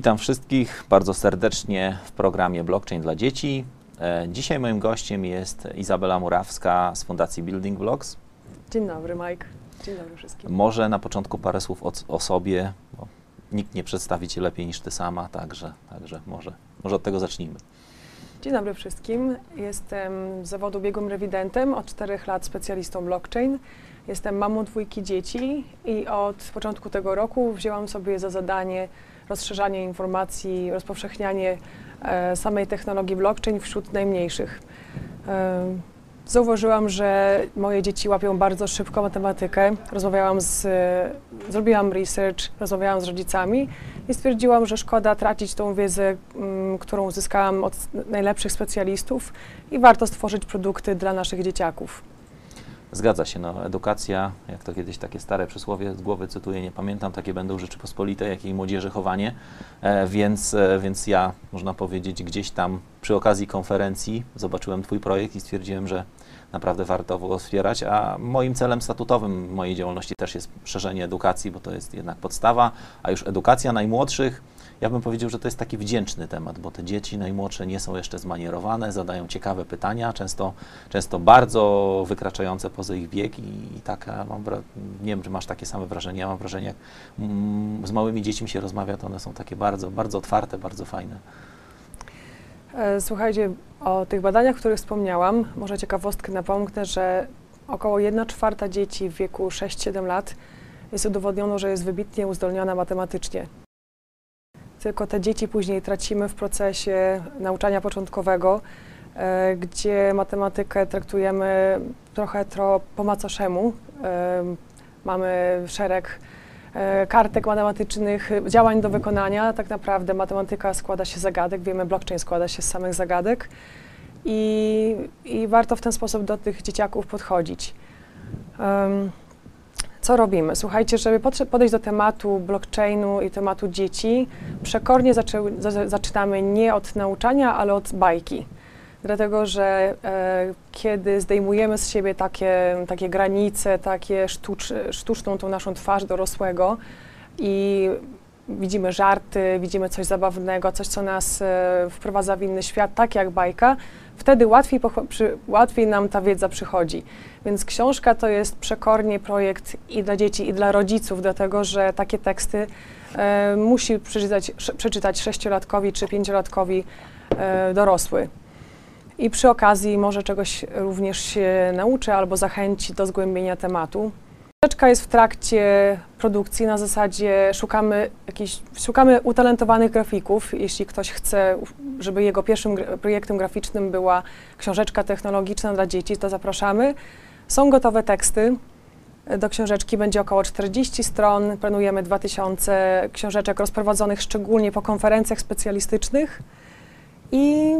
Witam wszystkich bardzo serdecznie w programie Blockchain dla dzieci. E, Dzisiaj moim gościem jest Izabela Murawska z Fundacji Building Blocks. Dzień dobry, Mike. Dzień dobry wszystkim. Może na początku parę słów o, o sobie, bo nikt nie przedstawi Cię lepiej niż Ty sama, także, także może, może od tego zacznijmy. Dzień dobry wszystkim. Jestem z zawodu biegłym rewidentem, od 4 lat specjalistą blockchain. Jestem mamą dwójki dzieci i od początku tego roku wzięłam sobie za zadanie rozszerzanie informacji, rozpowszechnianie e, samej technologii blockchain wśród najmniejszych. E, Zauważyłam, że moje dzieci łapią bardzo szybko matematykę. Rozmawiałam z, zrobiłam research, rozmawiałam z rodzicami i stwierdziłam, że szkoda tracić tą wiedzę, m, którą uzyskałam od najlepszych specjalistów i warto stworzyć produkty dla naszych dzieciaków. Zgadza się, no, edukacja, jak to kiedyś takie stare przysłowie z głowy cytuję, nie pamiętam, takie będą Rzeczypospolite, jak i młodzieży chowanie, e, więc, e, więc ja, można powiedzieć, gdzieś tam przy okazji konferencji zobaczyłem Twój projekt i stwierdziłem, że naprawdę warto go wspierać, a moim celem statutowym mojej działalności też jest szerzenie edukacji, bo to jest jednak podstawa, a już edukacja najmłodszych, ja bym powiedział, że to jest taki wdzięczny temat, bo te dzieci najmłodsze nie są jeszcze zmanierowane, zadają ciekawe pytania, często, często bardzo wykraczające poza ich bieg i, i taka, mam nie wiem, czy masz takie same wrażenie, ja mam wrażenie, jak mm, z małymi dziećmi się rozmawia, to one są takie bardzo, bardzo otwarte, bardzo fajne. E, Słuchajcie, o tych badaniach, o których wspomniałam, może ciekawostkę napomknę, że około 1 czwarta dzieci w wieku 6-7 lat jest udowodniono, że jest wybitnie uzdolniona matematycznie. Tylko te dzieci później tracimy w procesie nauczania początkowego, e, gdzie matematykę traktujemy trochę tro po macoszemu. E, mamy szereg e, kartek matematycznych, działań do wykonania. Tak naprawdę matematyka składa się z zagadek, wiemy, blockchain składa się z samych zagadek i, i warto w ten sposób do tych dzieciaków podchodzić. Em, co robimy? Słuchajcie, żeby podejść do tematu blockchainu i tematu dzieci, przekornie zaczynamy nie od nauczania, ale od bajki. Dlatego, że e, kiedy zdejmujemy z siebie takie, takie granice, takie sztucz, sztuczną tą naszą twarz dorosłego i widzimy żarty, widzimy coś zabawnego, coś, co nas e, wprowadza w inny świat, tak jak bajka, wtedy łatwiej, przy, łatwiej nam ta wiedza przychodzi. Więc książka to jest przekornie projekt i dla dzieci, i dla rodziców, dlatego że takie teksty e, musi przeczytać, przeczytać sześciolatkowi czy pięciolatkowi e, dorosły. I przy okazji może czegoś również się nauczy albo zachęci do zgłębienia tematu. Książeczka jest w trakcie produkcji, na zasadzie szukamy, jakichś, szukamy utalentowanych grafików. Jeśli ktoś chce, żeby jego pierwszym projektem graficznym była książeczka technologiczna dla dzieci, to zapraszamy. Są gotowe teksty. Do książeczki będzie około 40 stron. Planujemy 2000 książeczek rozprowadzonych szczególnie po konferencjach specjalistycznych. I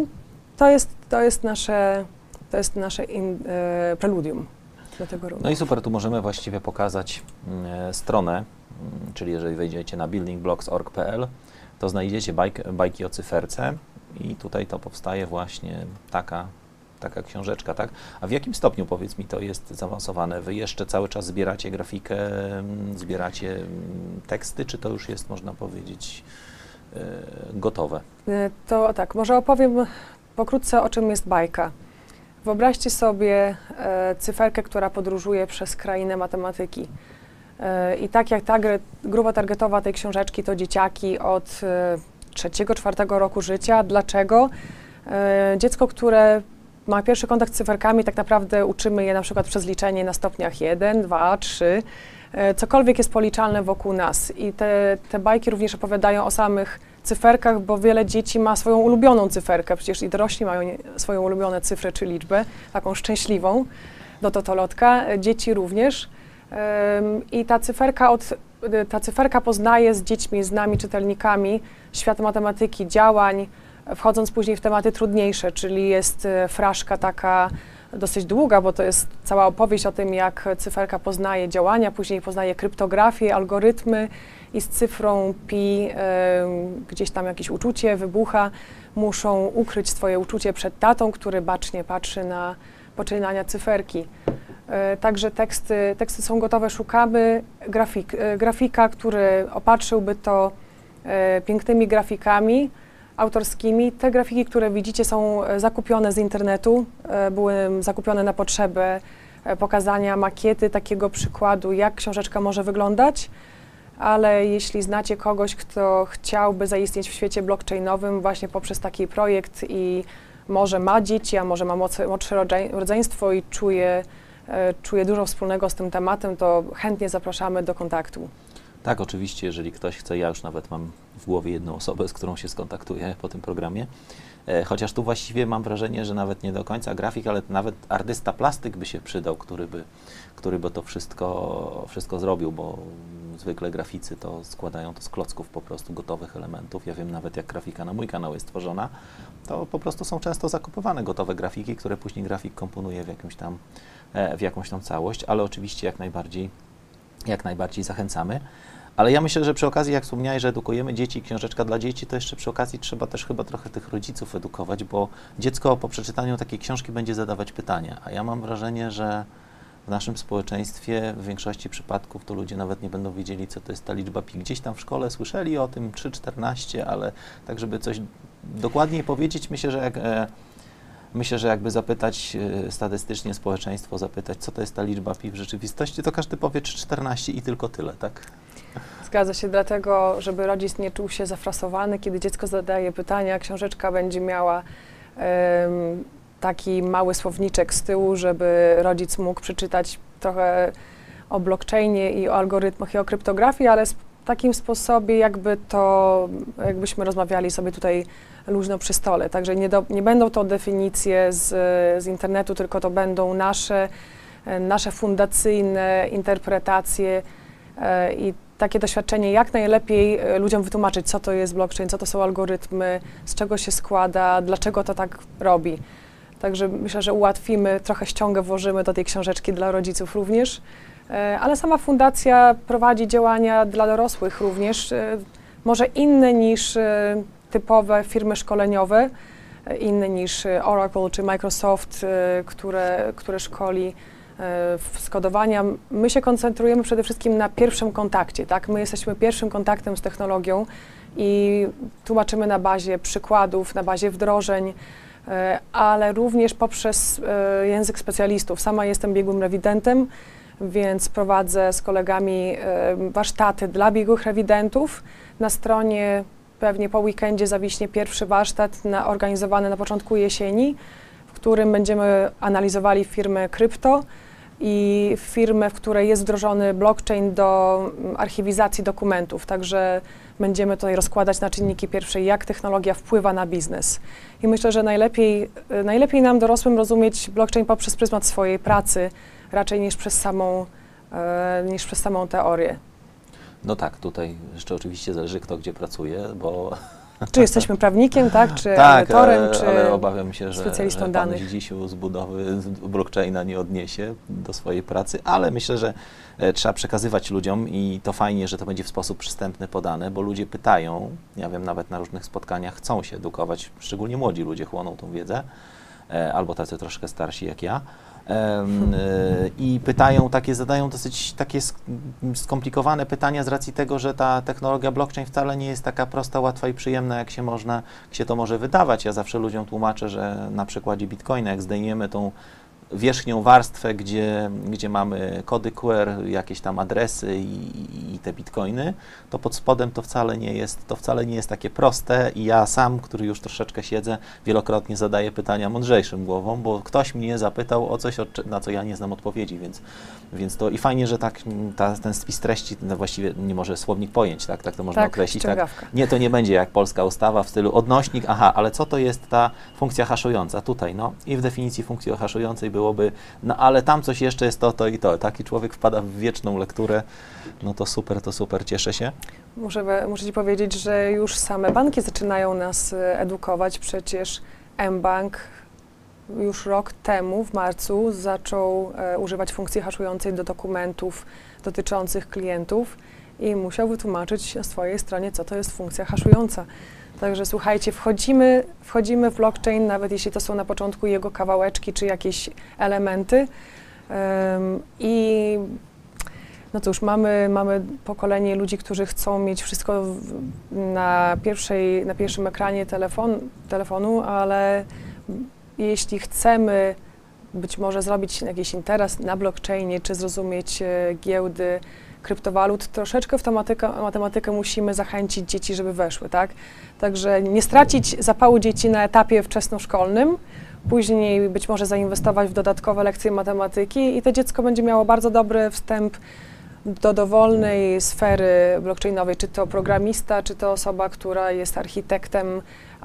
to jest, to jest nasze, to jest nasze in, e, preludium do tego roku. No i super, tu możemy właściwie pokazać mm, stronę, mm, czyli jeżeli wejdziecie na buildingblocks.org.pl, to znajdziecie bajk, bajki o cyferce i tutaj to powstaje właśnie taka, taka książeczka, tak? A w jakim stopniu, powiedz mi, to jest zaawansowane? Wy jeszcze cały czas zbieracie grafikę, mm, zbieracie teksty, czy to już jest, można powiedzieć, e, gotowe? E, To tak, może opowiem pokrótce, o czym jest bajka. Wyobraźcie sobie e, cyferkę, która podróżuje przez krainę matematyki. E, I tak jak ta grupa targetowa tej książeczki to dzieciaki od e, trzeciego, czwartego roku życia. Dlaczego? E, dziecko, które ma pierwszy kontakt z cyferkami, tak naprawdę uczymy je na przykład przez liczenie na stopniach 1, 2, 3. E, Cokolwiek jest policzalne wokół nas. I te, te bajki również opowiadają o samych cyferkach, bo wiele dzieci ma swoją ulubioną cyferkę. Przecież i dorośli mają swoją ulubioną cyfrę czy liczbę, taką szczęśliwą do totolotka. E, Dzieci również. I ta cyferka, od, e, ta cyferka poznaje z dziećmi, z nami, czytelnikami, świat matematyki, działań, wchodząc później w tematy trudniejsze, czyli jest e, fraszka taka dosyć długa, bo to jest cała opowieść o tym, jak cyferka poznaje działania, później poznaje kryptografię, algorytmy i z cyfrą pi e, gdzieś tam jakieś uczucie wybucha. Muszą ukryć swoje uczucie przed tatą, który bacznie patrzy na poczynania cyferki. E, Także teksty, teksty są gotowe, szukamy grafik, e, grafika, który opatrzyłby to e, pięknymi grafikami autorskimi. Te grafiki, które widzicie, są e, zakupione z internetu, e, były zakupione na potrzeby e, pokazania makiety takiego przykładu, jak książeczka może wyglądać. Ale jeśli znacie kogoś, kto chciałby zaistnieć w świecie blockchainowym właśnie poprzez taki projekt i może ma dzieci, a może ma młodsze, młodsze rodze- rodzeństwo i czuje, czuje dużo wspólnego z tym tematem, to chętnie zapraszamy do kontaktu. Tak, oczywiście, jeżeli ktoś chce, ja już nawet mam w głowie jedną osobę, z którą się skontaktuję po tym programie. E, chociaż tu właściwie mam wrażenie, że nawet nie do końca grafik, ale nawet artysta plastyk by się przydał, który by, który by to wszystko, wszystko zrobił, bo zwykle graficy to składają to z klocków po prostu gotowych elementów. Ja wiem nawet jak grafika na mój kanał jest tworzona, to po prostu są często zakupywane gotowe grafiki, które później grafik komponuje w, jakimś tam, e, w jakąś tam całość, ale oczywiście jak najbardziej, jak najbardziej zachęcamy. Ale ja myślę, że przy okazji, jak wspomniałeś, że edukujemy dzieci, książeczka dla dzieci, to jeszcze przy okazji trzeba też chyba trochę tych rodziców edukować, bo dziecko po przeczytaniu takiej książki będzie zadawać pytania, a ja mam wrażenie, że w naszym społeczeństwie w większości przypadków to ludzie nawet nie będą wiedzieli, co to jest ta liczba pi. Gdzieś tam w szkole słyszeli o tym 3-14, ale tak, żeby coś dokładniej powiedzieć, myślę, że jak... E, Myślę, że jakby zapytać e, statystycznie społeczeństwo, zapytać, co to jest ta liczba pi w rzeczywistości, to każdy powie 3,14 i tylko tyle, tak? Zgadza się, dlatego, żeby rodzic nie czuł się zafrasowany, kiedy dziecko zadaje pytania, książeczka będzie miała em, taki mały słowniczek z tyłu, żeby rodzic mógł przeczytać trochę o blockchainie i o algorytmach i o kryptografii, ale takim sposobie, jakby to, jakbyśmy rozmawiali sobie tutaj luźno przy stole. Także nie, do, nie będą to definicje z, z internetu, tylko to będą nasze, e, nasze fundacyjne interpretacje e, i takie doświadczenie, jak najlepiej e, ludziom wytłumaczyć, co to jest blockchain, co to są algorytmy, z czego się składa, dlaczego to tak robi. Także myślę, że ułatwimy, trochę ściągę włożymy do tej książeczki dla rodziców również. E, Ale sama fundacja prowadzi działania dla dorosłych również, e, może inne niż e, typowe firmy szkoleniowe, inne niż Oracle czy Microsoft, które, które szkoli skodowania. My się koncentrujemy przede wszystkim na pierwszym kontakcie, tak? My jesteśmy pierwszym kontaktem z technologią i tłumaczymy na bazie przykładów, na bazie wdrożeń, ale również poprzez język specjalistów. Sama jestem biegłym rewidentem, więc prowadzę z kolegami e, warsztaty dla biegłych rewidentów. Na stronie pewnie po weekendzie zawiśnie pierwszy warsztat na, organizowany na początku jesieni, w którym będziemy analizowali firmy krypto i firmę, w której jest wdrożony blockchain do mm, archiwizacji dokumentów. Także będziemy tutaj rozkładać na czynniki pierwsze, jak technologia wpływa na biznes. I myślę, że najlepiej, y, najlepiej nam dorosłym rozumieć blockchain poprzez pryzmat swojej pracy, raczej niż przez samą, e, niż przez samą teorię. No tak, tutaj jeszcze oczywiście zależy kto gdzie pracuje, bo Czy jesteśmy prawnikiem, tak, czy tak, ale, czy... ale obawiam się, że, specjalistą że pan danych. Zdzisiu z budowy blockchaina nie odniesie do swojej pracy, ale myślę, że e, trzeba przekazywać ludziom i to fajnie, że to będzie w sposób przystępny podane, bo ludzie pytają, ja wiem, nawet na różnych spotkaniach chcą się edukować, szczególnie młodzi ludzie chłoną tą wiedzę, e, albo tacy troszkę starsi jak ja. E, I pytają takie, zadają dosyć takie sk- skomplikowane pytania z racji tego, że ta technologia blockchain wcale nie jest taka prosta, łatwa i przyjemna, jak się można, jak się to może wydawać. Ja zawsze ludziom tłumaczę, że na przykładzie Bitcoina, jak zdejmiemy tą wierzchnią warstwę, gdzie, gdzie mamy kody QR, jakieś tam adresy i, i te bitcoiny, to pod spodem to wcale nie jest, to wcale nie jest takie proste i ja sam, który już troszeczkę siedzę, wielokrotnie zadaję pytania mądrzejszym głową, bo ktoś mnie zapytał o coś, na co ja nie znam odpowiedzi, więc, więc to i fajnie, że tak mm, ta, ten spis treści, no właściwie nie może słownik pojęć, tak, tak to można tak, określić, tak, nie, to nie będzie jak polska ustawa w stylu odnośnik, aha, ale co to jest ta funkcja haszująca? Tutaj, no i w definicji funkcji haszującej byłoby, no ale tam coś jeszcze jest to, to i to. Taki człowiek wpada w wieczną lekturę, no to super, to super, cieszę się. Muszę, muszę Ci powiedzieć, że już same banki zaczynają nas e, edukować. Przecież mBank już rok temu, w marcu, zaczął e, używać funkcji haszującej do dokumentów dotyczących klientów i musiał wytłumaczyć na swojej stronie, co to jest funkcja haszująca. Także słuchajcie, wchodzimy, wchodzimy w blockchain, nawet jeśli to są na początku jego kawałeczki czy jakieś elementy. Em, I No cóż, mamy, mamy pokolenie ludzi, którzy chcą mieć wszystko w, na, pierwszej, na pierwszym ekranie telefon, telefonu, ale jeśli chcemy być może zrobić jakiś interes na blockchainie, czy zrozumieć e, giełdy kryptowalut, troszeczkę w tematykę, matematykę musimy zachęcić dzieci, żeby weszły, tak? Także nie stracić zapału dzieci na etapie wczesnoszkolnym, później być może zainwestować w dodatkowe lekcje matematyki i to dziecko będzie miało bardzo dobry wstęp do dowolnej sfery blockchainowej, czy to programista, czy to osoba, która jest architektem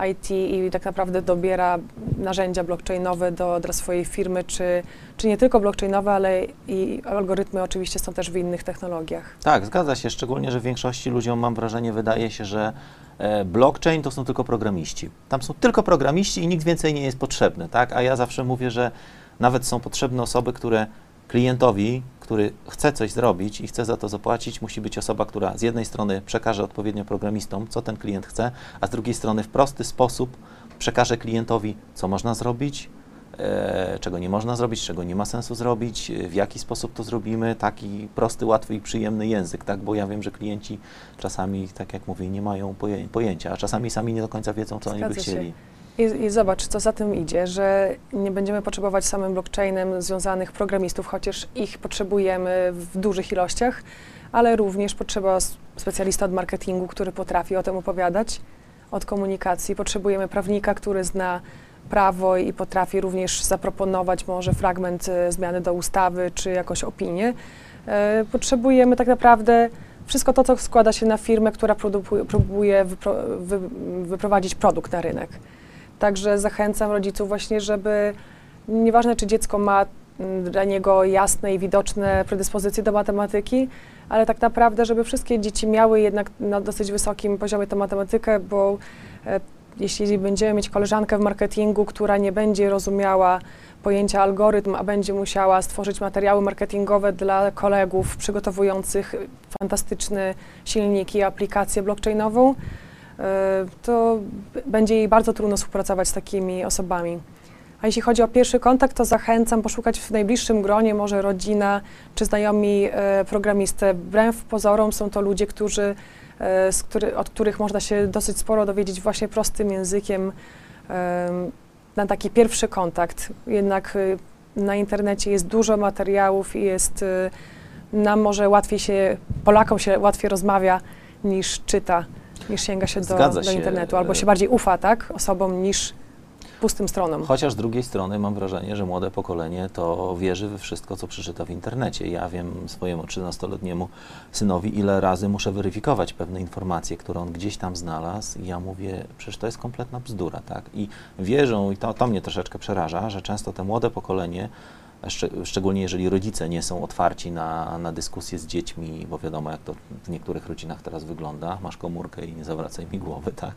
IT i tak naprawdę dobiera narzędzia blockchainowe do, dla swojej firmy, czy, czy nie tylko blockchainowe, ale i algorytmy oczywiście są też w innych technologiach. Tak, zgadza się, szczególnie, że większości ludziom mam wrażenie, wydaje się, że e, blockchain to są tylko programiści. Tam są tylko programiści i nikt więcej nie jest potrzebny, tak? A ja zawsze mówię, że nawet są potrzebne osoby, które klientowi, który chce coś zrobić i chce za to zapłacić, musi być osoba, która z jednej strony przekaże odpowiednio programistom, co ten klient chce, a z drugiej strony w prosty sposób przekaże klientowi, co można zrobić, e, czego nie można zrobić, czego nie ma sensu zrobić, w jaki sposób to zrobimy, taki prosty, łatwy i przyjemny język, tak? Bo ja wiem, że klienci czasami, tak jak mówię, nie mają pojęcia, a czasami sami nie do końca wiedzą, co Zgadza oni by się. I, I zobacz, co za tym idzie, że nie będziemy potrzebować samym blockchainem związanych programistów, chociaż ich potrzebujemy w dużych ilościach, ale również potrzeba specjalista od marketingu, który potrafi o tym opowiadać, od komunikacji. Potrzebujemy prawnika, który zna prawo i potrafi również zaproponować może fragment e, zmiany do ustawy czy jakąś opinię. E, Potrzebujemy tak naprawdę wszystko to, co składa się na firmę, która próbuje wypro, wy, wyprowadzić produkt na rynek. Także zachęcam rodziców właśnie, żeby nieważne czy dziecko ma mm, dla niego jasne i widoczne predyspozycje do matematyki, ale tak naprawdę, żeby wszystkie dzieci miały jednak na dosyć wysokim poziomie tę matematykę, bo e, jeśli będziemy mieć koleżankę w marketingu, która nie będzie rozumiała pojęcia algorytm, a będzie musiała stworzyć materiały marketingowe dla kolegów przygotowujących fantastyczne silniki, aplikację blockchainową, to b- będzie jej bardzo trudno współpracować z takimi osobami. A jeśli chodzi o pierwszy kontakt, to zachęcam poszukać w najbliższym gronie, może rodzina czy znajomi e, programistę. Wbrew pozorom są to ludzie, którzy, e, który, od których można się dosyć sporo dowiedzieć właśnie prostym językiem em, na taki pierwszy kontakt. Jednak e, na internecie jest dużo materiałów i jest e, nam może łatwiej się, Polakom się łatwiej rozmawia niż czyta, niż sięga się do, do się. internetu, albo się bardziej ufa, tak, osobom niż pustym stronom. Chociaż z drugiej strony mam wrażenie, że młode pokolenie to wierzy we wszystko, co przeczyta w internecie. Ja wiem swojemu 13-letniemu synowi, ile razy muszę weryfikować pewne informacje, które on gdzieś tam znalazł i ja mówię, przecież to jest kompletna bzdura, tak? I wierzą, i to, to mnie troszeczkę przeraża, że często te młode pokolenie, szcz szczególnie jeżeli rodzice nie są otwarci na, na dyskusje z dziećmi, bo wiadomo, jak to w niektórych rodzinach teraz wygląda, masz komórkę i nie zawracaj mi głowy, tak?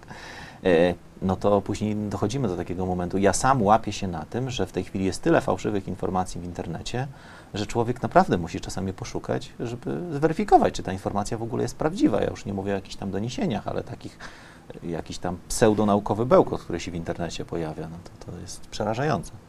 E, no to później dochodzimy do takiego momentu. Ja sam łapię się na tym, że w tej chwili jest tyle fałszywych informacji w internecie, że człowiek naprawdę musi czasami poszukać, żeby zweryfikować, czy ta informacja w ogóle jest prawdziwa. Ja już nie mówię o jakichś tam doniesieniach, ale takich e, jakiś tam pseudonaukowy bełkot, który się w internecie pojawia, no to, to jest przerażające.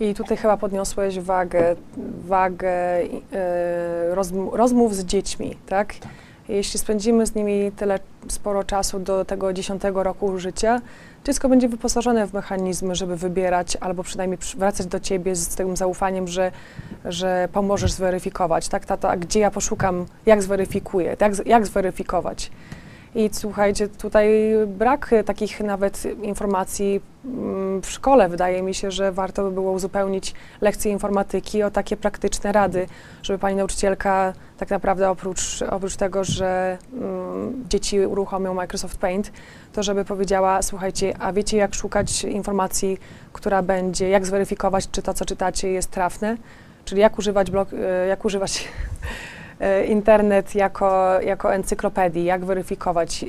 I tutaj chyba podniosłeś wagę, wagę e, rozm- rozmów z dziećmi, tak? Tak. Jeśli spędzimy z nimi tyle sporo czasu do tego 10 roku życia, dziecko będzie wyposażone w mechanizmy, żeby wybierać albo przynajmniej przy- wracać do ciebie z tym zaufaniem, że, że pomożesz zweryfikować, tak? Tato, a gdzie ja poszukam, jak zweryfikuję, jak, jak zweryfikować? I słuchajcie, tutaj brak takich nawet informacji mm, w szkole. Wydaje mi się, że warto by było uzupełnić lekcje informatyki o takie praktyczne rady, żeby pani nauczycielka tak naprawdę oprócz, oprócz tego, że mm, dzieci uruchomią Microsoft Paint, to żeby powiedziała, słuchajcie, a wiecie jak szukać informacji, która będzie, jak zweryfikować, czy to, co czytacie jest trafne, czyli jak używać, blog, e, jak używać internet jako, jako encyklopedii, jak weryfikować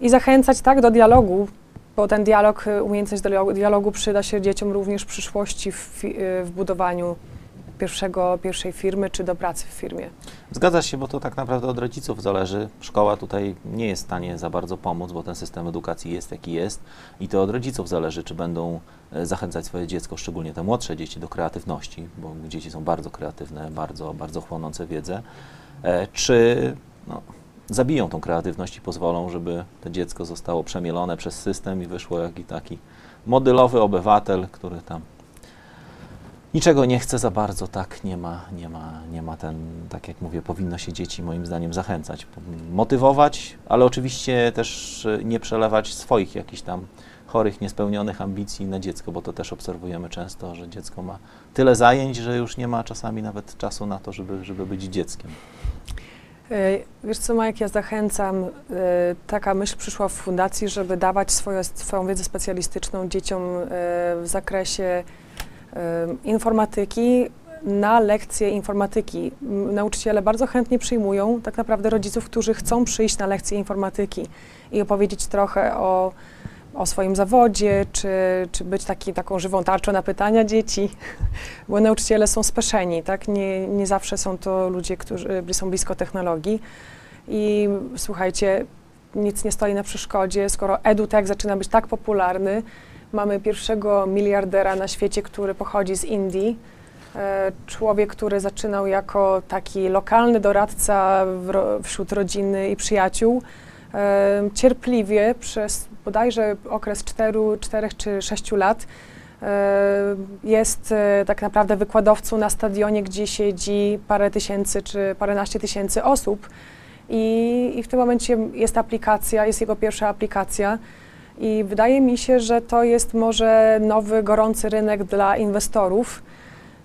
i zachęcać tak do dialogu, bo ten dialog, y, umiejętność dialogu, przyda się dzieciom również w przyszłości w, y, w budowaniu pierwszego, pierwszej firmy czy do pracy w firmie. Zgadza się, bo to tak naprawdę od rodziców zależy. Szkoła tutaj nie jest w stanie za bardzo pomóc, bo ten system edukacji jest jaki jest i to od rodziców zależy, czy będą e, zachęcać swoje dziecko, szczególnie te młodsze dzieci, do kreatywności, bo dzieci są bardzo kreatywne, bardzo, bardzo chłonące wiedzę, e, czy no, zabiją tą kreatywność i pozwolą, żeby to dziecko zostało przemielone przez system i wyszło jakiś taki modelowy obywatel, który tam niczego nie chce za bardzo, tak, nie ma, nie ma, nie ma ten, tak jak mówię, powinno się dzieci moim zdaniem zachęcać, motywować, ale oczywiście też e, nie przelewać swoich jakichś tam chorych, niespełnionych ambicji na dziecko, bo to też obserwujemy często, że dziecko ma tyle zajęć, że już nie ma czasami nawet czasu na to, żeby, żeby być dzieckiem. E, wiesz co, Majek, ja zachęcam, e, taka myśl przyszła w fundacji, żeby dawać swoją, swoją wiedzę specjalistyczną dzieciom w zakresie informatyki na lekcje informatyki. Nauczyciele bardzo chętnie przyjmują tak naprawdę rodziców, którzy chcą przyjść na lekcje informatyki i opowiedzieć trochę o, o swoim zawodzie, czy, czy być taki, taką żywą tarczą na pytania dzieci, bo nauczyciele są speszeni, tak? Nie, nie zawsze są to ludzie, którzy są blisko technologii. I słuchajcie, nic nie stoi na przeszkodzie, skoro edutech zaczyna być tak popularny, Mamy pierwszego miliardera na świecie, który pochodzi z Indii. E, człowiek, który zaczynał jako taki lokalny doradca wśród rodziny i przyjaciół, e, cierpliwie przez bodajże okres 4, 4 czy 6 lat e, jest tak naprawdę wykładowcą na stadionie, gdzie siedzi parę tysięcy czy paręnaście tysięcy osób. I, I w tym momencie jest aplikacja, jest jego pierwsza aplikacja i wydaje mi się, że to jest może nowy, gorący rynek dla inwestorów.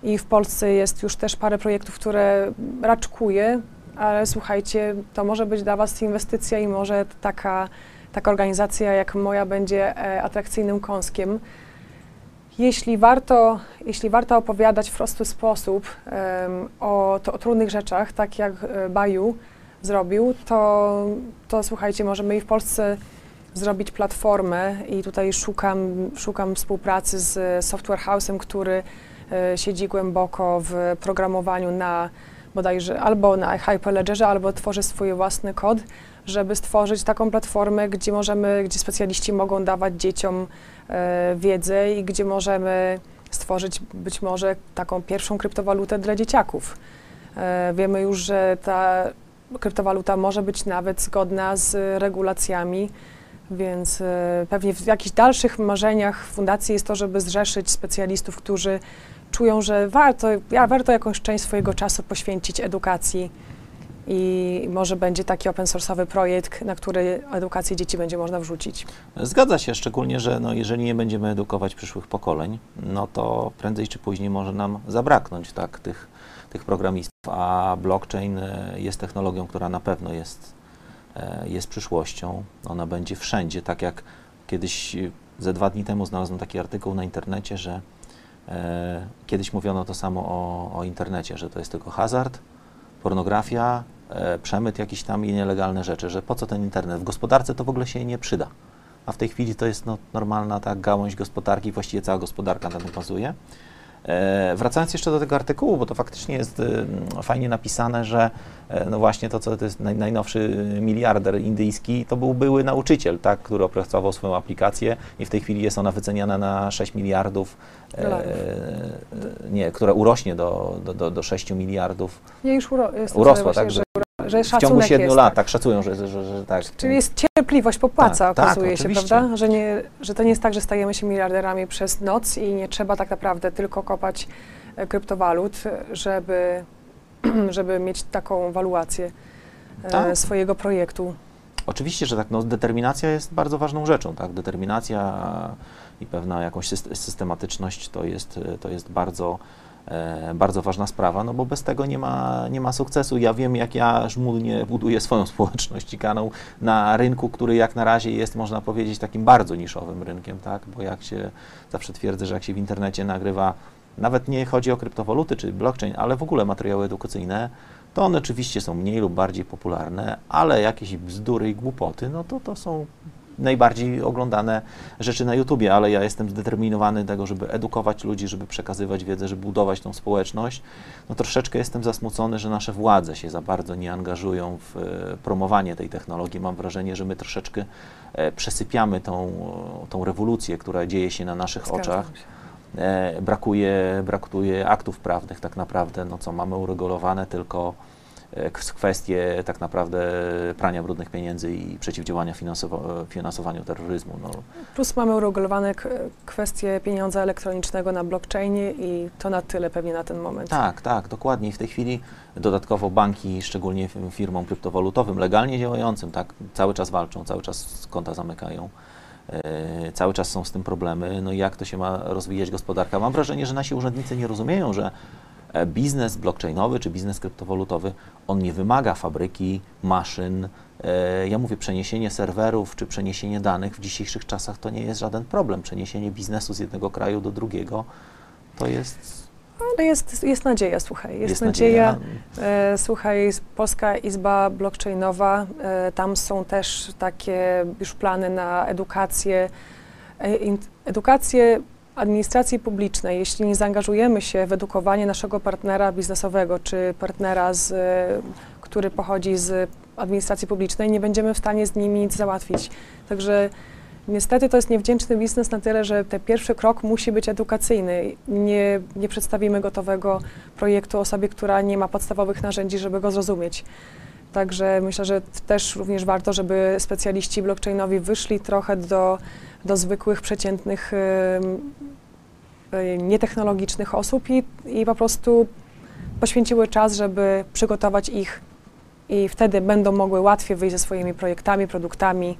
I w Polsce jest już też parę projektów, które raczkuje, ale słuchajcie, to może być dla Was inwestycja i może taka, taka organizacja jak moja będzie e, atrakcyjnym kąskiem. Jeśli warto, jeśli warto opowiadać w prosty sposób um, o, to, o trudnych rzeczach, tak jak e, Baju zrobił, to, to słuchajcie, możemy i w Polsce zrobić platformę i tutaj szukam, szukam współpracy z Software House'em, który y, siedzi głęboko w programowaniu na bodajże albo na Hyperledgerze, albo tworzy swój własny kod, żeby stworzyć taką platformę, gdzie możemy, gdzie specjaliści mogą dawać dzieciom y, wiedzę i gdzie możemy stworzyć być może taką pierwszą kryptowalutę dla dzieciaków. Y, wiemy już, że ta kryptowaluta może być nawet zgodna z regulacjami więc e, pewnie w jakichś dalszych marzeniach fundacji jest to, żeby zrzeszyć specjalistów, którzy czują, że warto, ja, warto jakąś część swojego czasu poświęcić edukacji i może będzie taki open source'owy projekt, na który edukację dzieci będzie można wrzucić. Zgadza się, szczególnie, że no, jeżeli nie będziemy edukować przyszłych pokoleń, no to prędzej czy później może nam zabraknąć tak, tych, tych programistów, a blockchain e, jest technologią, która na pewno jest jest przyszłością. Ona będzie wszędzie, tak jak kiedyś ze dwa dni temu znalazłem taki artykuł na internecie, że e, kiedyś mówiono to samo o, o, internecie, że to jest tylko hazard, pornografia, e, przemyt jakiś tam i nielegalne rzeczy, że po co ten internet? W gospodarce to w ogóle się nie przyda. A w tej chwili to jest no, normalna tak gałąź gospodarki, właściwie cała gospodarka na tym bazuje. E, wracając jeszcze do tego artykułu, bo to faktycznie jest e, fajnie napisane, że e, no właśnie to, co to jest naj, najnowszy miliarder indyjski, to był były nauczyciel, tak, który opracował swoją aplikację i w tej chwili jest ona wyceniana na 6 miliardów, e, nie, która urośnie do, do, do, do 6 miliardów. Nie, już uro, urosła, tak, że, że w ciągu 7 jest, lat, tak. tak szacują, że, że, że, tak. Czyli jest cierpliwość popłaca, tak, okazuje tak, się, prawda? Że, nie, że to nie jest tak, że stajemy się miliarderami przez noc i nie trzeba tak naprawdę tylko kopać e, kryptowalut, żeby, żeby mieć taką waluację e, tak. swojego projektu. Oczywiście, że tak, no, determinacja jest bardzo ważną rzeczą, tak? Determinacja i pewna jakąś systematyczność to jest, to jest bardzo bardzo ważna sprawa, no bo bez tego nie ma, nie ma sukcesu. Ja wiem, jak ja żmudnie buduję swoją społeczność i kanał na rynku, który jak na razie jest, można powiedzieć, takim bardzo niszowym rynkiem, tak? Bo jak się zawsze twierdzę, że jak się w internecie nagrywa, nawet nie chodzi o kryptowaluty czy blockchain, ale w ogóle materiały edukacyjne, to one oczywiście są mniej lub bardziej popularne, ale jakieś bzdury i głupoty, no to to są najbardziej oglądane rzeczy na YouTubie, ale ja jestem zdeterminowany tego, żeby edukować ludzi, żeby przekazywać wiedzę, żeby budować tą społeczność. No troszeczkę jestem zasmucony, że nasze władze się za bardzo nie angażują w e, promowanie tej technologii. Mam wrażenie, że my troszeczkę e, przesypiamy tą, tą rewolucję, która dzieje się na naszych Zgadzam oczach. się. E, brakuje, brakuje aktów prawnych tak naprawdę, no co mamy uregulowane tylko kwestie tak naprawdę prania brudnych pieniędzy i przeciwdziałania finansowaniu terroryzmu. No, Plus mamy uregulowane kwestie pieniądza elektronicznego na blockchainie i to na tyle pewnie na ten moment. tak, tak, dokładnie. I w tej chwili dodatkowo banki, szczególnie fir- firmom kryptowalutowym, legalnie działającym, tak, cały czas walczą, cały czas konta zamykają. E, Cały czas są z tym problemy. No i jak to się ma rozwijać gospodarka? Mam wrażenie, że nasi urzędnicy nie rozumieją, że e, biznes blockchainowy czy biznes kryptowolutowy, on nie wymaga fabryki, maszyn. E, Ja mówię, przeniesienie serwerów czy przeniesienie danych w dzisiejszych czasach to nie jest żaden problem. Przeniesienie biznesu z jednego kraju do drugiego to jest, Ale jest, jest nadzieja, słuchaj. Jest, jest nadzieja. nadzieja. E, słuchaj, Polska Izba Blockchainowa, e, tam są też takie już plany na edukację, e, edukację administracji publicznej. Jeśli nie zaangażujemy się w edukowanie naszego partnera biznesowego czy partnera, z, e, który pochodzi z administracji publicznej, nie będziemy w stanie z nimi nic załatwić. Także Niestety to jest niewdzięczny biznes na tyle, że ten pierwszy krok musi być edukacyjny. Nie, nie przedstawimy gotowego projektu osobie, która nie ma podstawowych narzędzi, żeby go zrozumieć. Także myślę, że też również warto, żeby specjaliści blockchainowi wyszli trochę do, do zwykłych, przeciętnych, y, nietechnologicznych osób i, i po prostu poświęciły czas, żeby przygotować ich i wtedy będą mogły łatwiej wyjść ze swoimi projektami, produktami,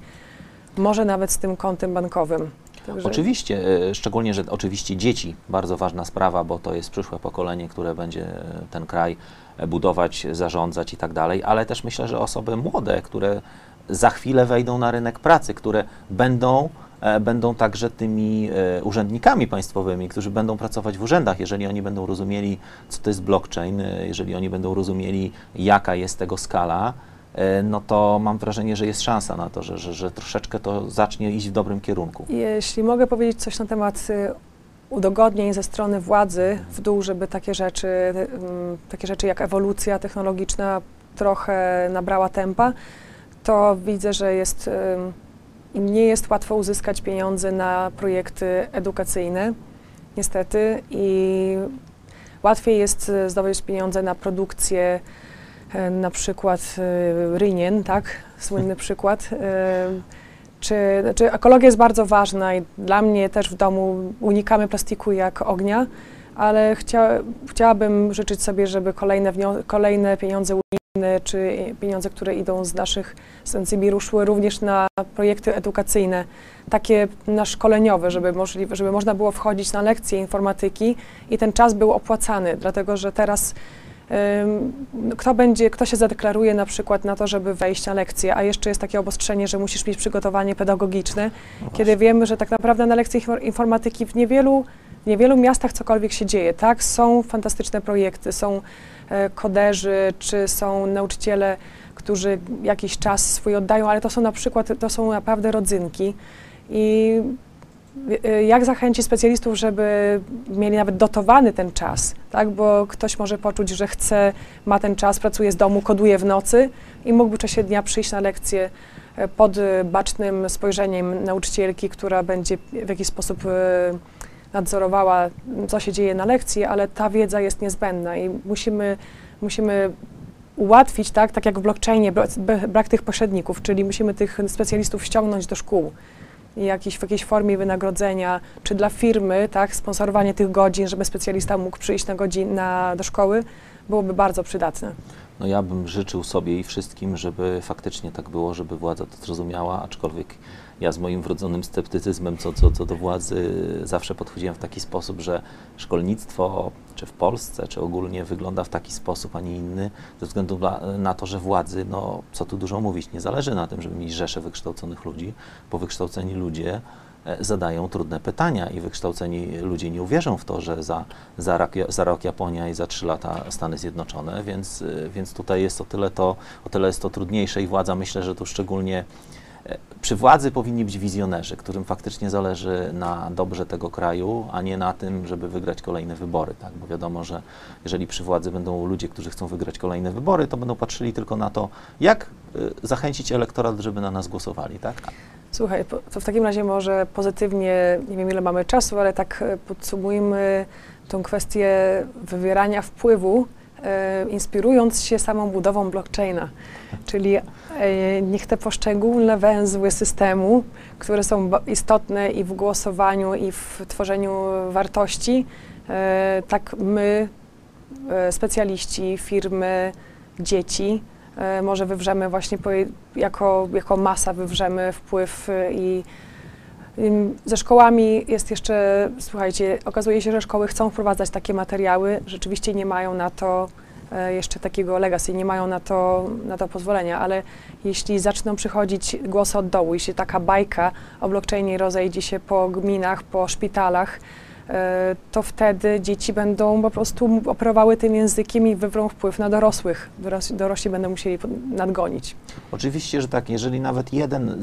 może nawet z tym kontem bankowym. Także Oczywiście, e, szczególnie, że oczywiście dzieci, bardzo ważna sprawa, bo to jest przyszłe pokolenie, które będzie e, ten kraj e, budować, zarządzać i tak dalej, ale też myślę, że osoby młode, które za chwilę wejdą na rynek pracy, które będą, będą także tymi e, urzędnikami państwowymi, którzy będą pracować w urzędach, jeżeli oni będą rozumieli, co to jest blockchain, e, jeżeli oni będą rozumieli, jaka jest tego skala, e, no to mam wrażenie, że jest szansa na to, że, że, że troszeczkę to zacznie iść w dobrym kierunku. Jeśli mogę powiedzieć coś na temat y, udogodnień ze strony władzy w dół, żeby takie rzeczy, ym, takie rzeczy jak ewolucja technologiczna trochę nabrała tempa, to widzę, że jest, im nie jest łatwo uzyskać pieniądze na projekty edukacyjne, niestety, i łatwiej jest y, zdobyć pieniądze na produkcję, y, na przykład y, rynien, tak, słynny przykład. czy, znaczy ekologia jest bardzo ważna i dla mnie też w domu unikamy plastiku jak ognia, ale chcia, chciałabym życzyć sobie, żeby kolejne, kolejne pieniądze czy pieniądze, które idą z naszych z NCBIR-u szły również na projekty edukacyjne, takie na szkoleniowe, żeby, możliwe, żeby można było wchodzić na lekcje informatyki i ten czas był opłacany, dlatego że teraz Kto będzie, kto się zadeklaruje na przykład na to, żeby wejść na lekcję, a jeszcze jest takie obostrzenie, że musisz mieć przygotowanie pedagogiczne, No kiedy wiemy, że tak naprawdę na infor- informatyki w niewielu, w niewielu miastach cokolwiek się dzieje, tak? Są fantastyczne projekty, są koderzy, czy są nauczyciele, którzy jakiś czas swój oddają, ale to są na przykład, to są naprawdę rodzynki i y, jak zachęcić specjalistów, żeby mieli nawet dotowany ten czas, tak? Bo ktoś może poczuć, że chce, ma ten czas, pracuje z domu, koduje w nocy i mógłby w czasie dnia przyjść na lekcję e, pod e, bacznym spojrzeniem nauczycielki, która będzie w jakiś sposób e, nadzorowała, co się dzieje na lekcji, ale ta wiedza jest niezbędna i musimy, musimy ułatwić, tak, tak jak w blockchainie, brak tych pośredników, czyli musimy tych specjalistów ściągnąć do szkół jakiś, w jakiejś formie wynagrodzenia, czy dla firmy, tak, sponsorowanie tych godzin, żeby specjalista mógł przyjść na godzin na, do szkoły, byłoby bardzo przydatne. No ja bym życzył sobie i wszystkim, żeby faktycznie tak było, żeby władza to zrozumiała, aczkolwiek ja z moim wrodzonym sceptycyzmem co, co, co do władzy zawsze podchodziłem w taki sposób, że szkolnictwo czy w Polsce, czy ogólnie wygląda w taki sposób, a nie inny, ze względu na, to, że władzy, no co tu dużo mówić, nie zależy na tym, żeby mieć rzesze wykształconych ludzi, bo wykształceni ludzie e, zadają trudne pytania i wykształceni ludzie nie uwierzą w to, że za, za, rok, za rok Japonia i za trzy lata Stany Zjednoczone, więc, y, więc tutaj jest o tyle, to, o tyle jest to trudniejsze i władza myślę, że tu szczególnie E, Przy władzy powinni być wizjonerzy, którym faktycznie zależy na dobrze tego kraju, a nie na tym, żeby wygrać kolejne wybory. Tak? Bo wiadomo, że jeżeli przy władzy będą ludzie, którzy chcą wygrać kolejne wybory, to będą patrzyli tylko na to, jak y, zachęcić elektorat, żeby na nas głosowali. Tak? Słuchaj, to w takim razie może pozytywnie, nie wiem ile mamy czasu, ale tak e, podsumujmy tą kwestię wywierania wpływu, inspirując się samą budową blockchaina. Czyli e, niech te poszczególne węzły systemu, które są istotne i w głosowaniu, i w tworzeniu wartości, e, tak my, e, specjaliści, firmy, dzieci, e, może wywrzemy właśnie jako, jako masa wywrzemy wpływ i ze szkołami jest jeszcze, słuchajcie, okazuje się, że szkoły chcą wprowadzać takie materiały, rzeczywiście nie mają na to e, jeszcze takiego legacy, nie mają na to, na to pozwolenia, ale jeśli zaczną przychodzić głosy od dołu, jeśli taka bajka o blockchainie rozejdzie się po gminach, po szpitalach, to wtedy dzieci będą po prostu operowały tym językiem i wywrą wpływ na dorosłych. Doros, dorośli będą musieli nadgonić. Oczywiście, że tak, jeżeli nawet jeden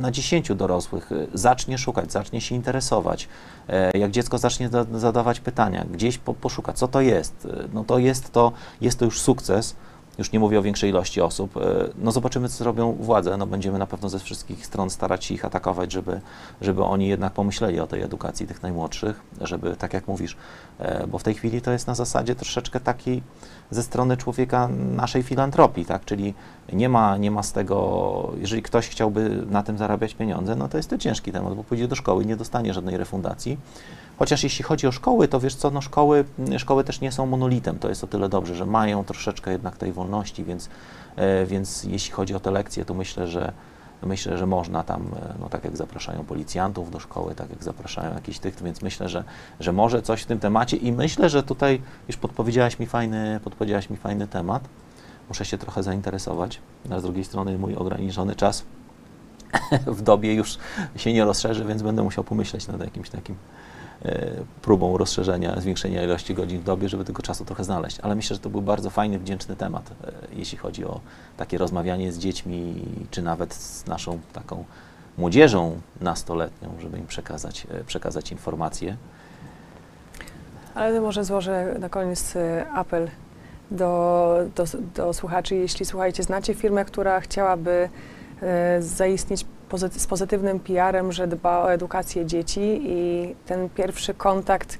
na dziesięciu dorosłych y, zacznie szukać, zacznie się interesować, e, jak dziecko zacznie za- zadawać pytania, gdzieś po, poszuka, co to jest, no to jest to, jest to już sukces, już nie mówię o większej ilości osób, e, no zobaczymy, co zrobią władze, no będziemy na pewno ze wszystkich stron starać się ich atakować, żeby, żeby oni jednak pomyśleli o tej edukacji tych najmłodszych, żeby, tak jak mówisz, e, bo w tej chwili to jest na zasadzie troszeczkę takiej ze strony człowieka naszej filantropii, tak, czyli nie ma, nie ma z tego, jeżeli ktoś chciałby na tym zarabiać pieniądze, no to jest to ciężki temat, bo pójdzie do szkoły i nie dostanie żadnej refundacji. Chociaż jeśli chodzi o szkoły, to wiesz co, no szkoły, szkoły też nie są monolitem, to jest o tyle dobrze, że mają troszeczkę jednak tej wolności, więc, e, więc jeśli chodzi o te lekcje, to myślę, że myślę, że można tam, e, no tak jak zapraszają policjantów do szkoły, tak jak zapraszają jakichś tych, więc myślę, że, że może coś w tym temacie i myślę, że tutaj już podpowiedziałaś mi fajny, podpowiedziałaś mi fajny temat. Muszę się trochę zainteresować. A z drugiej strony mój ograniczony czas w dobie już się nie rozszerzy, więc będę musiał pomyśleć nad jakimś takim próbą rozszerzenia, zwiększenia ilości godzin w dobie, żeby tego czasu trochę znaleźć. Ale myślę, że to był bardzo fajny, wdzięczny temat, e, jeśli chodzi o takie rozmawianie z dziećmi, czy nawet z naszą taką młodzieżą nastoletnią, żeby im przekazać, e, przekazać informacje. Ale może złożę na koniec e, apel do, do, do słuchaczy. Jeśli słuchajcie, znacie firmę, która chciałaby e, zaistnieć z pozytywnym PR-em, że dba o edukację dzieci i ten pierwszy kontakt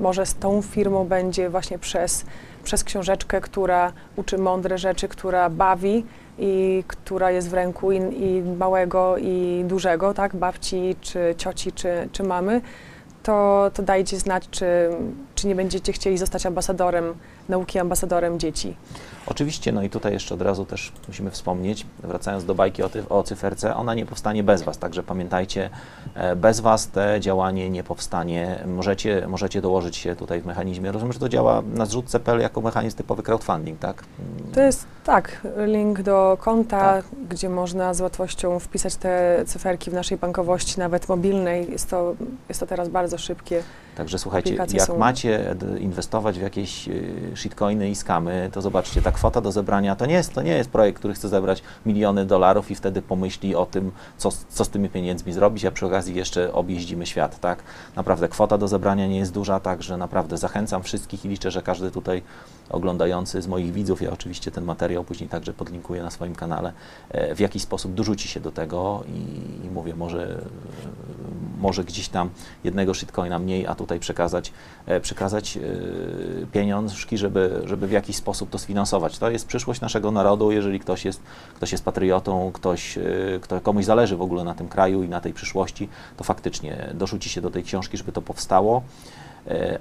może z tą firmą będzie właśnie przez, przez książeczkę, która uczy mądre rzeczy, która bawi i która jest w ręku i, i małego i dużego, tak, babci czy cioci czy, czy mamy. To, to dajcie znać, czy, czy nie będziecie chcieli zostać ambasadorem nauki, ambasadorem dzieci. Oczywiście, no i tutaj jeszcze od razu też musimy wspomnieć, wracając do bajki o, ty, o cyferce, ona nie powstanie bez Was, także pamiętajcie, e, bez Was te działanie nie powstanie. Możecie, możecie dołożyć się tutaj w mechanizmie. Rozumiem, że to działa na zrzut.pl jako mechanizm typowy crowdfunding, tak? To jest tak, link do konta, Tak. gdzie można z łatwością wpisać te cyferki w naszej bankowości, nawet mobilnej. Jest to, jest to teraz bardzo szybkie. Także słuchajcie, Aplikacje jak są- macie inwestować w jakieś y, shitcoiny i skamy, to zobaczcie, ta kwota do zebrania to nie jest, to nie jest projekt, który chce zebrać miliony dolarów i wtedy pomyśli o tym, co, co z tymi pieniędzmi zrobić, a przy okazji jeszcze objeździmy świat, tak? Naprawdę kwota do zebrania nie jest duża, także naprawdę zachęcam wszystkich i liczę, że każdy tutaj oglądający z moich widzów, ja oczywiście ten materiał później także podlinkuję na swoim kanale, e, w jakiś sposób dorzuci się do tego i, i mówię, może, e, może gdzieś tam jednego shitcoina mniej, a tutaj przekazać, e, przekazać pieniążki, żeby, żeby w jakiś sposób to sfinansować. To jest przyszłość naszego narodu, jeżeli ktoś jest, ktoś jest patriotą, ktoś, kto, komuś zależy w ogóle na tym kraju i na tej przyszłości, to faktycznie dorzuci się do tej książki, żeby to powstało.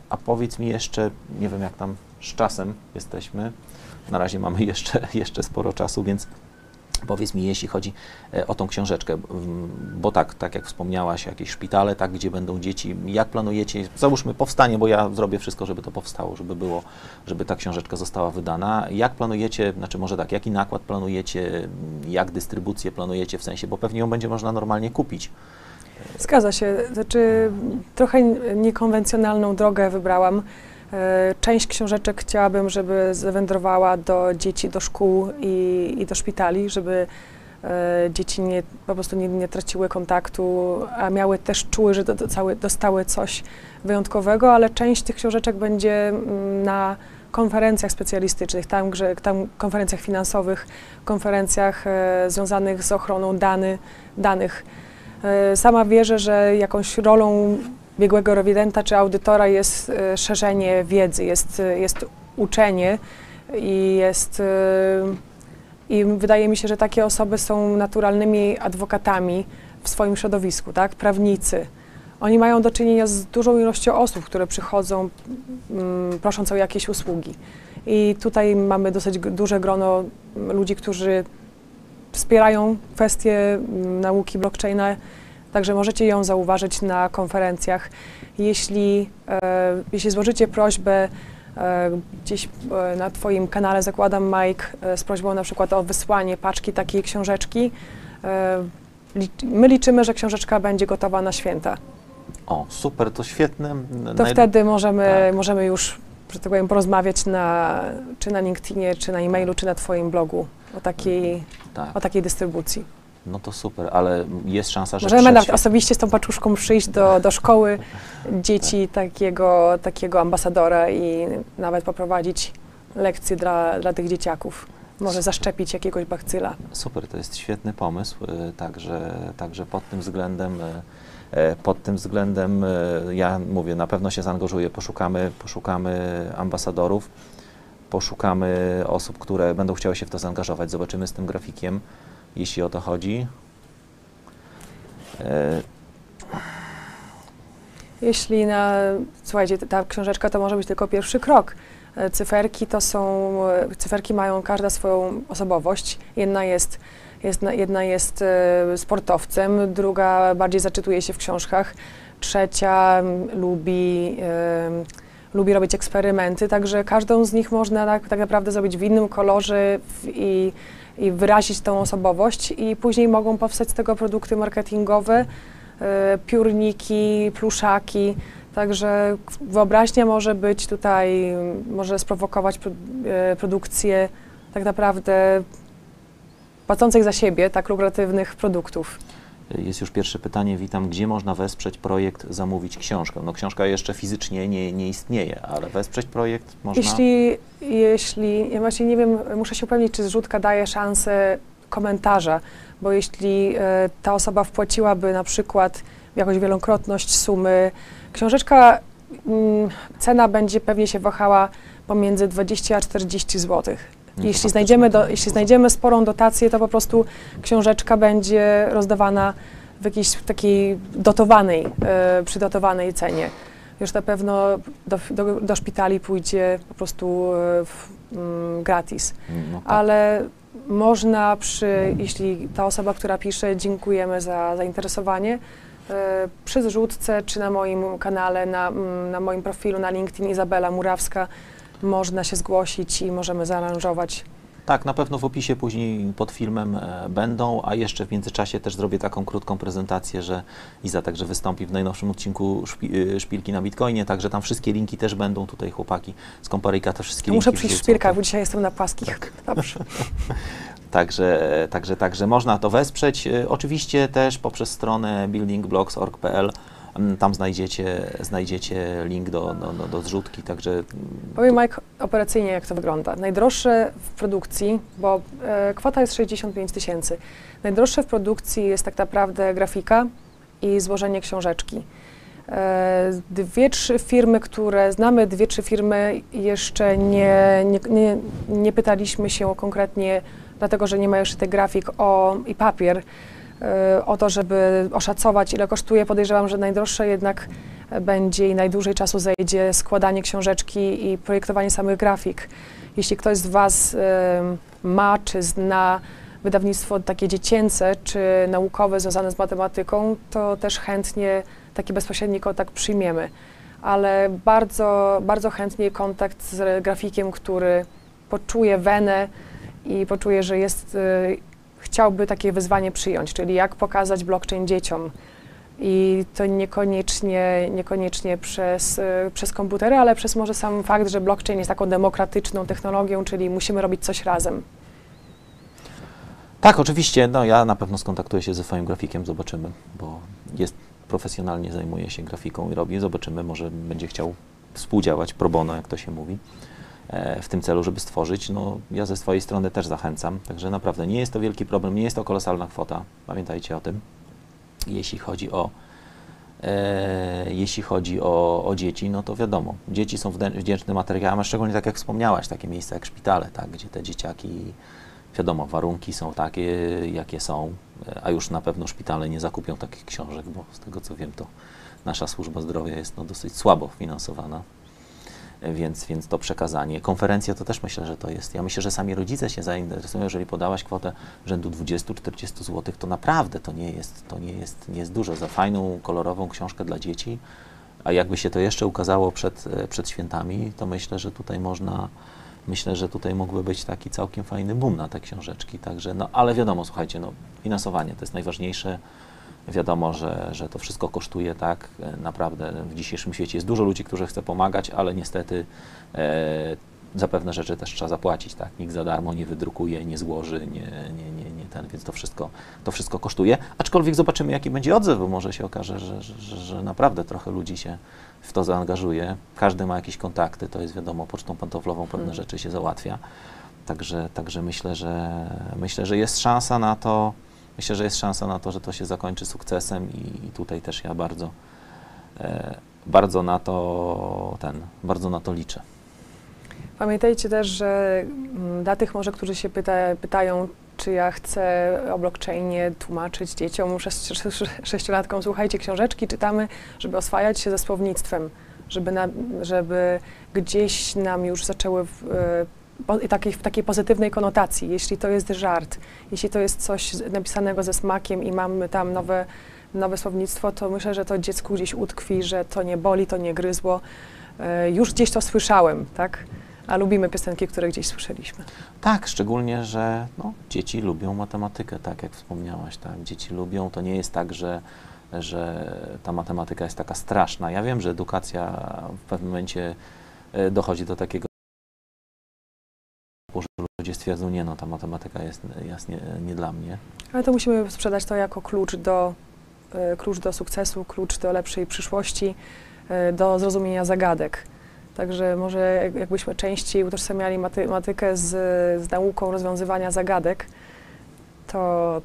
A powiedz mi jeszcze, nie wiem jak tam z czasem jesteśmy, na razie mamy jeszcze, jeszcze sporo czasu, więc powiedz mi, jeśli chodzi e, o tą książeczkę, bo tak, tak jak wspomniałaś, jakieś szpitale, tak, gdzie będą dzieci, jak planujecie, załóżmy powstanie, bo ja zrobię wszystko, żeby to powstało, żeby było, żeby ta książeczka została wydana. Jak planujecie, znaczy może tak, jaki nakład planujecie, jak dystrybucję planujecie w sensie, bo pewnie ją będzie można normalnie kupić. Zgadza się. Znaczy, trochę niekonwencjonalną drogę wybrałam. E, Część książeczek chciałabym, żeby zawędrowała do dzieci, do szkół i, i do szpitali, żeby e, dzieci nie, po prostu nie, nie traciły kontaktu, a miały też czuły, że do, do, dostały coś wyjątkowego, ale część tych książeczek będzie mm, na konferencjach specjalistycznych, tam, gdzie, tam konferencjach finansowych, konferencjach e, związanych z ochroną dany, danych. E, sama wierzę, że jakąś rolą biegłego rewidenta czy audytora jest e, szerzenie wiedzy, jest, e, jest uczenie i jest. e, I wydaje mi się, że takie osoby są naturalnymi adwokatami w swoim środowisku, tak? Prawnicy. Oni mają do czynienia z dużą ilością osób, które przychodzą mm, prosząc o jakieś usługi. I tutaj mamy dosyć duże grono ludzi, którzy wspierają kwestie mm, nauki blockchaina, także możecie ją zauważyć na konferencjach. Jeśli, e, jeśli złożycie prośbę e, gdzieś e, na Twoim kanale, zakładam Mike, e, z prośbą na przykład o wysłanie paczki takiej książeczki, e, my liczymy, że książeczka będzie gotowa na święta. O, super, to świetne. To Naj- wtedy możemy, tak. możemy już, że tak powiem, porozmawiać na, czy na LinkedInie, czy na e-mailu, czy na Twoim blogu o takiej, Tak, o takiej dystrybucji. No to super, ale jest szansa, że Możemy nawet osobiście z tą paczuszką przyjść do, do szkoły dzieci takiego, takiego ambasadora i nawet poprowadzić lekcje dla, dla tych dzieciaków. Może zaszczepić jakiegoś bakcyla. Super, to jest świetny pomysł, y, także, także pod tym względem, y, e, pod tym względem ja mówię, na pewno się zaangażuję, poszukamy, poszukamy ambasadorów, poszukamy osób, które będą chciały się w to zaangażować, zobaczymy z tym grafikiem, jeśli o to chodzi. E, Jeśli na, słuchajcie, ta książeczka to może być tylko pierwszy krok. E, Cyferki to są, e, cyferki mają każda swoją osobowość. Jedna jest, jest, na- jedna jest sportowcem, druga bardziej zaczytuje się w książkach, trzecia lubi, e, lubi robić eksperymenty, także każdą z nich można tak, tak naprawdę zrobić w innym kolorze i, i wyrazić tą osobowość i później mogą powstać z tego produkty marketingowe, e, piórniki, pluszaki. Także wyobraźnia może być tutaj, może sprowokować pro, e, produkcję tak naprawdę płacących za siebie tak lukratywnych produktów. Jest już pierwsze pytanie, witam, gdzie można wesprzeć projekt, zamówić książkę? No książka jeszcze fizycznie nie, nie istnieje, ale wesprzeć projekt można? Jeśli, jeśli, ja właśnie nie wiem, muszę się upewnić, czy zrzutka daje szansę komentarza, bo jeśli e, ta osoba wpłaciłaby na przykład jakąś wielokrotność sumy, książeczka, mm, cena będzie pewnie się wahała pomiędzy 20 a 40 zł. Jeśli znajdziemy, do, jeśli znajdziemy sporą dotację, to po prostu książeczka będzie rozdawana w jakiejś takiej dotowanej, e, przydotowanej cenie. Już na pewno do, do, do szpitali pójdzie po prostu e, w, mm, gratis. No tak. Ale można przy, jeśli ta osoba, która pisze, dziękujemy za zainteresowanie, e, przy zrzutce czy na moim kanale, na, mm, na moim profilu na LinkedIn Izabela Murawska można się zgłosić i możemy zaaranżować. Tak, na pewno w opisie później pod filmem e, będą, a jeszcze w międzyczasie też zrobię taką krótką prezentację, że Iza także wystąpi w najnowszym odcinku y, Szpilki na Bitcoinie, także tam wszystkie linki też będą tutaj chłopaki z Komparyka, te wszystkie linki Muszę przyjść w szpilkach, bo dzisiaj jestem na płaskich. Tak. Dobrze. Także, e, także, także można to wesprzeć. E, Oczywiście też poprzez stronę buildingblocks.org.pl mm, tam znajdziecie, znajdziecie link do, do, do, zrzutki, także mm, Powiem Mike operacyjnie, jak to wygląda. Najdroższe w produkcji, bo e, kwota jest 65 tysięcy. Najdroższe w produkcji jest tak naprawdę grafika i złożenie książeczki. E, dwie, trzy firmy, które znamy, dwie, trzy firmy jeszcze nie, nie, nie, nie pytaliśmy się o konkretnie, dlatego że nie ma jeszcze tych grafik o, i papier, o to, żeby oszacować, ile kosztuje. Podejrzewam, że najdroższe jednak będzie i najdłużej czasu zajdzie składanie książeczki i projektowanie samych grafik. Jeśli ktoś z Was ma czy zna wydawnictwo takie dziecięce czy naukowe związane z matematyką, to też chętnie taki bezpośredni kontakt przyjmiemy. Ale bardzo, bardzo chętnie kontakt z grafikiem, który poczuje wenę i poczuje, że jest, y, chciałby takie wyzwanie przyjąć, czyli jak pokazać blockchain dzieciom. I to niekoniecznie, niekoniecznie przez, y, przez komputery, ale przez może sam fakt, że blockchain jest taką demokratyczną technologią, czyli musimy robić coś razem. Tak, oczywiście. No, ja na pewno skontaktuję się ze swoim grafikiem, zobaczymy, bo jest profesjonalnie zajmuje się grafiką i robi. Zobaczymy, może będzie chciał współdziałać pro bono, jak to się mówi, w tym celu, żeby stworzyć. No, ja ze swojej strony też zachęcam, także naprawdę nie jest to wielki problem, nie jest to kolosalna kwota. Pamiętajcie o tym. Jeśli chodzi o E, jeśli chodzi o, o dzieci, no to wiadomo, dzieci są wdzięcznym materiałem, a szczególnie tak jak wspomniałaś, takie miejsca jak szpitale, tak, gdzie te dzieciaki, wiadomo, warunki są takie, jakie są, e, a już na pewno szpitale nie zakupią takich książek, bo z tego co wiem, to nasza służba zdrowia jest no, dosyć słabo finansowana. Więc, więc to przekazanie. Konferencja to też myślę, że to jest. Ja myślę, że sami rodzice się zainteresują, jeżeli podałaś kwotę rzędu 20-40 zł, to naprawdę to nie jest, to nie jest, nie jest dużo za fajną, kolorową książkę dla dzieci. A jakby się to jeszcze ukazało przed, e, przed świętami, to myślę, że tutaj można, myślę, że tutaj mógłby być taki całkiem fajny boom na te książeczki. Także, no, ale wiadomo, słuchajcie, no, finansowanie to jest najważniejsze. Wiadomo, że, że to wszystko kosztuje, tak? Naprawdę w dzisiejszym świecie jest dużo ludzi, którzy chce pomagać, ale niestety e, za pewne rzeczy też trzeba zapłacić, tak? Nikt za darmo nie wydrukuje, nie złoży, nie, nie, nie, nie ten, więc to wszystko, to wszystko kosztuje. Aczkolwiek zobaczymy, jaki będzie odzew, bo może się okaże, że, że, że, naprawdę trochę ludzi się w to zaangażuje. Każdy ma jakieś kontakty, to jest wiadomo, pocztą pantoflową pewne Mhm. rzeczy się załatwia. Także, także myślę, że myślę, że jest szansa na to, myślę, że jest szansa na to, że to się zakończy sukcesem i, i tutaj też ja bardzo, e, bardzo na to ten, bardzo na to liczę. Pamiętajcie też, że mm, dla tych może, którzy się pyta, pytają, czy ja chcę o blockchainie tłumaczyć dzieciom, szes- sześciolatkom, słuchajcie, książeczki czytamy, żeby oswajać się ze słownictwem, żeby, na, żeby gdzieś nam już zaczęły w, e, takiej, w takiej pozytywnej konotacji, jeśli to jest żart, jeśli to jest coś napisanego ze smakiem i mamy tam nowe, nowe słownictwo, to myślę, że to dziecku gdzieś utkwi, że to nie boli, to nie gryzło. E, Już gdzieś to słyszałem, tak? A lubimy piosenki, które gdzieś słyszeliśmy. Tak, szczególnie, że no, dzieci lubią matematykę, tak jak wspomniałaś, tak, dzieci lubią, to nie jest tak, że, że ta matematyka jest taka straszna. Ja wiem, że edukacja w pewnym momencie e, dochodzi do takiego, że ludzie stwierdzą, nie no, ta matematyka jest, jest nie, nie dla mnie. Ale to musimy sprzedać to jako klucz do, e, klucz do sukcesu, klucz do lepszej przyszłości, e, do zrozumienia zagadek. Także może jak- jakbyśmy częściej utożsamiali matematykę z, z nauką rozwiązywania zagadek, to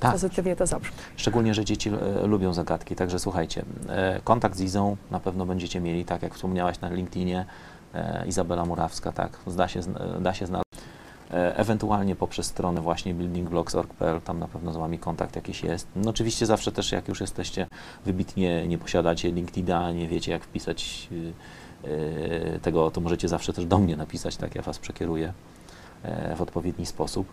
Tak. pozytywnie to zabrzmi. Szczególnie, że dzieci e, lubią zagadki, także słuchajcie, e, kontakt z Izą na pewno będziecie mieli, tak jak wspomniałaś na LinkedInie, e, Izabela Murawska, tak, da się, da się znaleźć. E, ewentualnie poprzez stronę właśnie buildingblocks.org.pl, tam na pewno z Wami kontakt jakiś jest. No oczywiście zawsze też, jak już jesteście wybitnie, nie posiadacie LinkedIna, nie wiecie jak wpisać y, tego, to możecie zawsze też do mnie napisać, tak, ja Was przekieruję e, w odpowiedni sposób.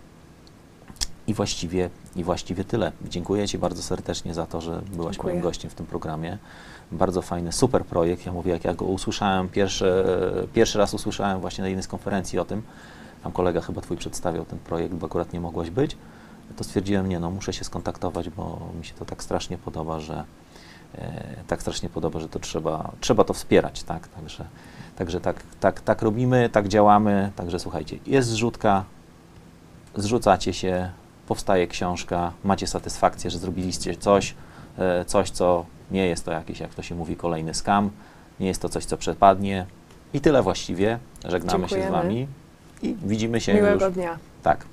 I właściwie, I właściwie tyle. Dziękuję Ci bardzo serdecznie za to, że byłaś Dziękuję. moim gościem w tym programie. Bardzo fajny, super projekt. Ja mówię, jak ja go usłyszałem, pierwszy, pierwszy raz usłyszałem właśnie na jednej z konferencji o tym, tam kolega chyba Twój przedstawiał ten projekt, bo akurat nie mogłaś być, to stwierdziłem, nie no, muszę się skontaktować, bo mi się to tak strasznie podoba, że e, tak strasznie podoba, że to trzeba, trzeba to wspierać, tak, także, także tak, tak, tak robimy, tak działamy, także słuchajcie, jest zrzutka, zrzucacie się, powstaje książka, macie satysfakcję, że zrobiliście coś, e, coś, co nie jest to jakiś, jak to się mówi, kolejny skam, nie jest to coś, co przepadnie i tyle właściwie. Żegnamy się z Dziękujemy. Wami i widzimy się już. Miłego dnia. Tak.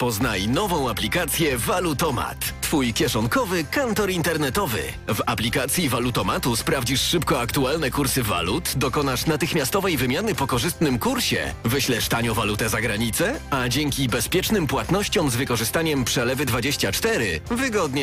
Poznaj nową aplikację Walutomat. Twój kieszonkowy kantor internetowy. W aplikacji Walutomatu sprawdzisz szybko aktualne kursy walut, dokonasz natychmiastowej wymiany po korzystnym kursie, wyślesz tanio walutę za granicę, a dzięki bezpiecznym płatnościom z wykorzystaniem przelewy 24 wygodnie